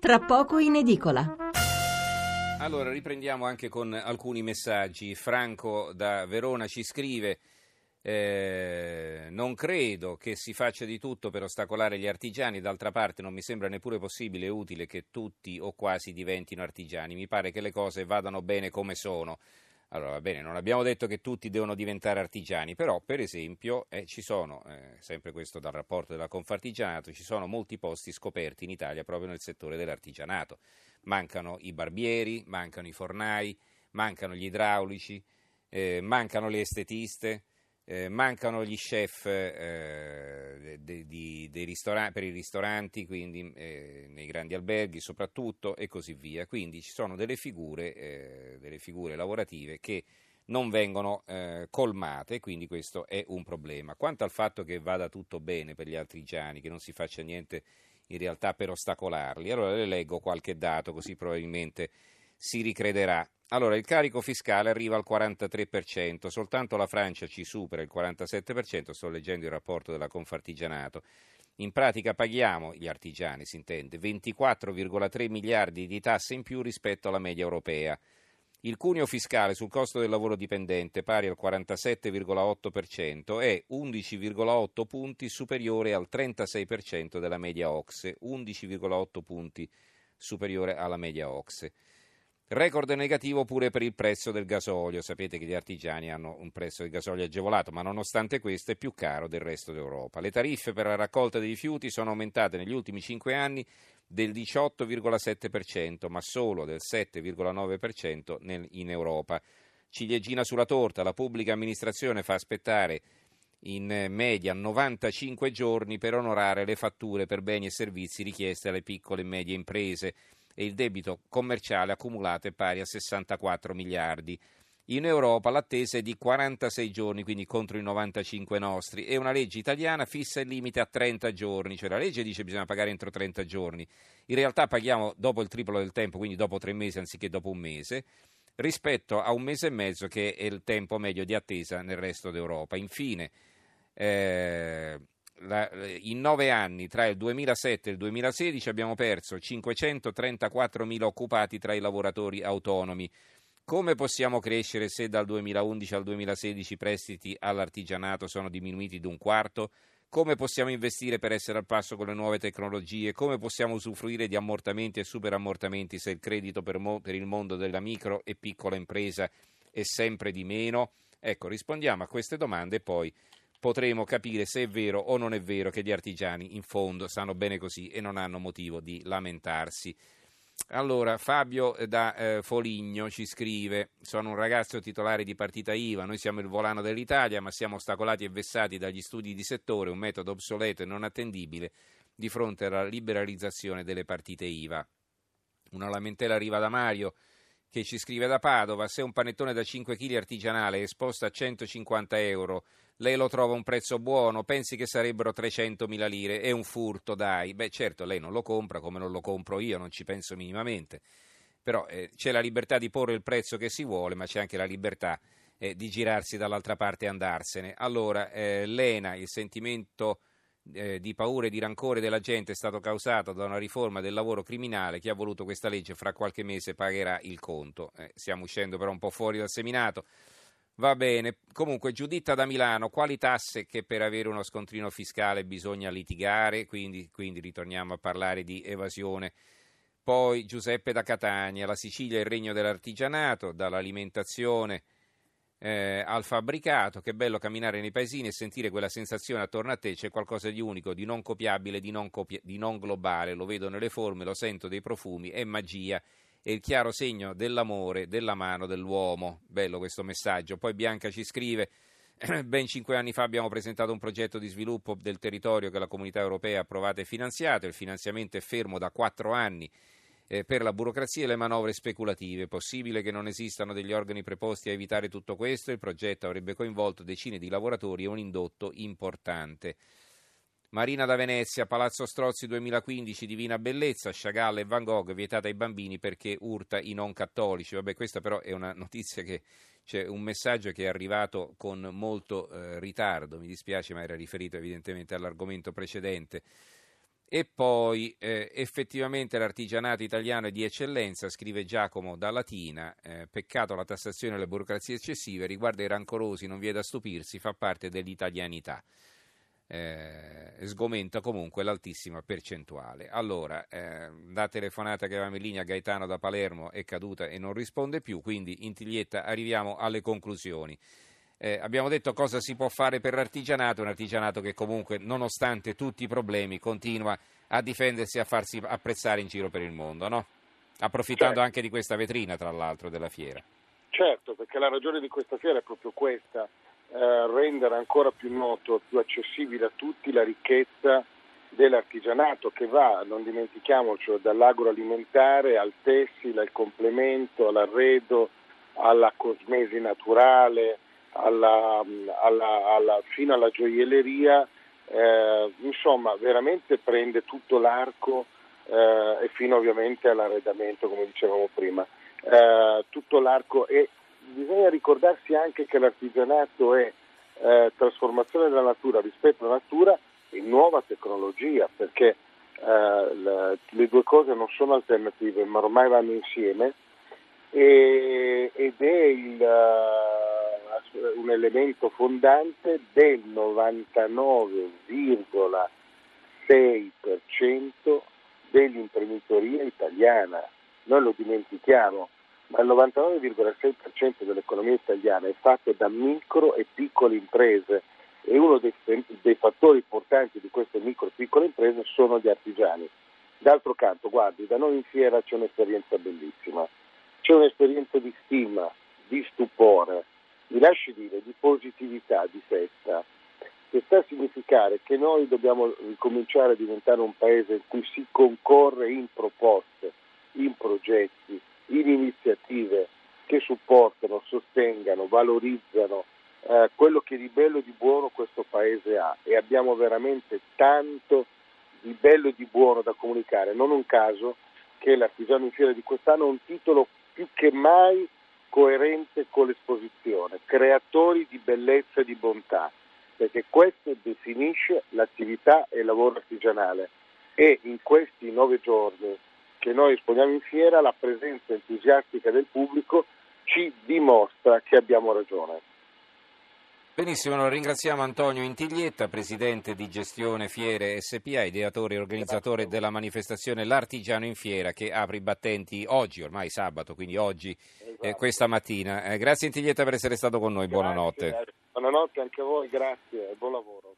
tra poco in edicola. Allora riprendiamo anche con alcuni messaggi. Franco da Verona ci scrive. Eh, non credo che si faccia di tutto per ostacolare gli artigiani, d'altra parte non mi sembra neppure possibile e utile che tutti o quasi diventino artigiani, mi pare che le cose vadano bene come sono. Allora, va bene, non abbiamo detto che tutti devono diventare artigiani, però per esempio eh, ci sono, eh, sempre questo dal rapporto della Confartigianato, ci sono molti posti scoperti in Italia proprio nel settore dell'artigianato. Mancano i barbieri, mancano i fornai, mancano gli idraulici, eh, mancano le estetiste. Eh, mancano gli chef eh, de, de, de ristora- per i ristoranti, quindi eh, nei grandi alberghi soprattutto e così via. Quindi ci sono delle figure, eh, delle figure lavorative che non vengono eh, colmate, quindi questo è un problema. Quanto al fatto che vada tutto bene per gli artigiani, che non si faccia niente in realtà per ostacolarli, allora le leggo qualche dato così probabilmente si ricrederà. Allora, il carico fiscale arriva al 43%, soltanto la Francia ci supera il 47%, sto leggendo il rapporto della Confartigianato. In pratica paghiamo, gli artigiani si intende, 24,3 miliardi di tasse in più rispetto alla media europea. Il cuneo fiscale sul costo del lavoro dipendente, pari al 47,8%, è 11,8 punti superiore al 36% della media OXE, 11,8 punti superiore alla media OXE. Record negativo pure per il prezzo del gasolio. Sapete che gli artigiani hanno un prezzo del gasolio agevolato, ma nonostante questo è più caro del resto d'Europa. Le tariffe per la raccolta dei rifiuti sono aumentate negli ultimi cinque anni del 18,7%, ma solo del 7,9% nel, in Europa. Ciliegina sulla torta, la pubblica amministrazione fa aspettare in media 95 giorni per onorare le fatture per beni e servizi richieste alle piccole e medie imprese e il debito commerciale accumulato è pari a 64 miliardi. In Europa l'attesa è di 46 giorni, quindi contro i 95 nostri, e una legge italiana fissa il limite a 30 giorni, cioè la legge dice che bisogna pagare entro 30 giorni. In realtà paghiamo dopo il triplo del tempo, quindi dopo tre mesi anziché dopo un mese, rispetto a un mese e mezzo che è il tempo medio di attesa nel resto d'Europa. Infine, eh, la, in nove anni, tra il 2007 e il 2016, abbiamo perso 534.000 occupati tra i lavoratori autonomi. Come possiamo crescere se dal 2011 al 2016 i prestiti all'artigianato sono diminuiti di un quarto? Come possiamo investire per essere al passo con le nuove tecnologie? Come possiamo usufruire di ammortamenti e superammortamenti se il credito per, mo- per il mondo della micro e piccola impresa è sempre di meno? Ecco, rispondiamo a queste domande e poi potremo capire se è vero o non è vero che gli artigiani in fondo stanno bene così e non hanno motivo di lamentarsi. Allora, Fabio da eh, Foligno ci scrive: Sono un ragazzo titolare di partita IVA. Noi siamo il volano dell'Italia, ma siamo ostacolati e vessati dagli studi di settore, un metodo obsoleto e non attendibile di fronte alla liberalizzazione delle partite IVA. Una lamentela arriva da Mario che ci scrive da Padova: Se un panettone da 5 kg artigianale è esposto a 150 euro lei lo trova un prezzo buono, pensi che sarebbero 300.000 lire, è un furto, dai. Beh, certo, lei non lo compra come non lo compro io, non ci penso minimamente. Però eh, c'è la libertà di porre il prezzo che si vuole, ma c'è anche la libertà eh, di girarsi dall'altra parte e andarsene. Allora, eh, Lena, il sentimento eh, di paura e di rancore della gente è stato causato da una riforma del lavoro criminale. Chi ha voluto questa legge fra qualche mese pagherà il conto. Eh, stiamo uscendo però un po' fuori dal seminato. Va bene, comunque Giuditta da Milano, quali tasse che per avere uno scontrino fiscale bisogna litigare, quindi, quindi ritorniamo a parlare di evasione. Poi Giuseppe da Catania, la Sicilia è il regno dell'artigianato, dall'alimentazione eh, al fabbricato, che bello camminare nei paesini e sentire quella sensazione attorno a te, c'è qualcosa di unico, di non copiabile, di non, copia- di non globale, lo vedo nelle forme, lo sento dei profumi, è magia è il chiaro segno dell'amore della mano dell'uomo. Bello questo messaggio. Poi Bianca ci scrive. Ben cinque anni fa abbiamo presentato un progetto di sviluppo del territorio che la comunità europea ha approvato e finanziato. Il finanziamento è fermo da quattro anni eh, per la burocrazia e le manovre speculative. È possibile che non esistano degli organi preposti a evitare tutto questo? Il progetto avrebbe coinvolto decine di lavoratori e un indotto importante. Marina da Venezia, Palazzo Strozzi 2015, Divina Bellezza, Chagall e Van Gogh vietata ai bambini perché urta i non cattolici. Vabbè, questa però è una notizia che c'è un messaggio che è arrivato con molto eh, ritardo, mi dispiace ma era riferito evidentemente all'argomento precedente. E poi eh, effettivamente l'artigianato italiano è di eccellenza, scrive Giacomo da Latina, eh, peccato la tassazione e le burocrazie eccessive, riguarda i rancorosi non vi è da stupirsi, fa parte dell'italianità. Eh, sgomenta comunque l'altissima percentuale. Allora, eh, la telefonata che avevamo in linea Gaetano da Palermo è caduta e non risponde più, quindi in Tiglietta arriviamo alle conclusioni. Eh, abbiamo detto cosa si può fare per l'artigianato, un artigianato che comunque, nonostante tutti i problemi, continua a difendersi e a farsi apprezzare in giro per il mondo, no? approfittando certo. anche di questa vetrina, tra l'altro, della fiera. Certo, perché la ragione di questa fiera è proprio questa, eh, rendere ancora più noto, più accessibile a tutti la ricchezza dell'artigianato che va, non dimentichiamoci, dall'agroalimentare al tessile, al complemento, all'arredo, alla cosmesi naturale, alla, alla, alla, fino alla gioielleria, eh, insomma veramente prende tutto l'arco eh, e fino ovviamente all'arredamento come dicevamo prima, eh, tutto l'arco e bisogna ricordarsi anche che l'artigianato è eh, trasformazione della natura rispetto alla natura e nuova tecnologia perché eh, le, le due cose non sono alternative ma ormai vanno insieme e, ed è il un elemento fondante del 99,6% dell'imprenditoria italiana. Noi lo dimentichiamo, ma il 99,6% dell'economia italiana è fatto da micro e piccole imprese e uno dei, dei fattori importanti di queste micro e piccole imprese sono gli artigiani. D'altro canto, guardi, da noi in fiera c'è un'esperienza bellissima, c'è un'esperienza di stima, di stupore, mi lasci dire, di positività, di festa, che sta a significare che noi dobbiamo ricominciare a diventare un paese in cui si concorre in proposte, in progetti, in iniziative che supportano, sostengano, valorizzano eh, quello che di bello e di buono questo paese ha e abbiamo veramente tanto di bello e di buono da comunicare. Non un caso che l'artigiano in fiera di quest'anno ha un titolo più che mai coerente con l'esposizione, creatori di bellezza e di bontà, perché questo definisce l'attività e il lavoro artigianale e in questi nove giorni che noi esponiamo in fiera la presenza entusiastica del pubblico ci dimostra che abbiamo ragione. Benissimo, allora ringraziamo Antonio Intiglietta, presidente di gestione Fiere SPA, ideatore e organizzatore della manifestazione L'Artigiano in Fiera che apre i battenti oggi, ormai sabato, quindi oggi, eh, questa mattina. Eh, grazie Intiglietta per essere stato con noi, grazie, buonanotte. Buonanotte anche a voi, grazie e buon lavoro.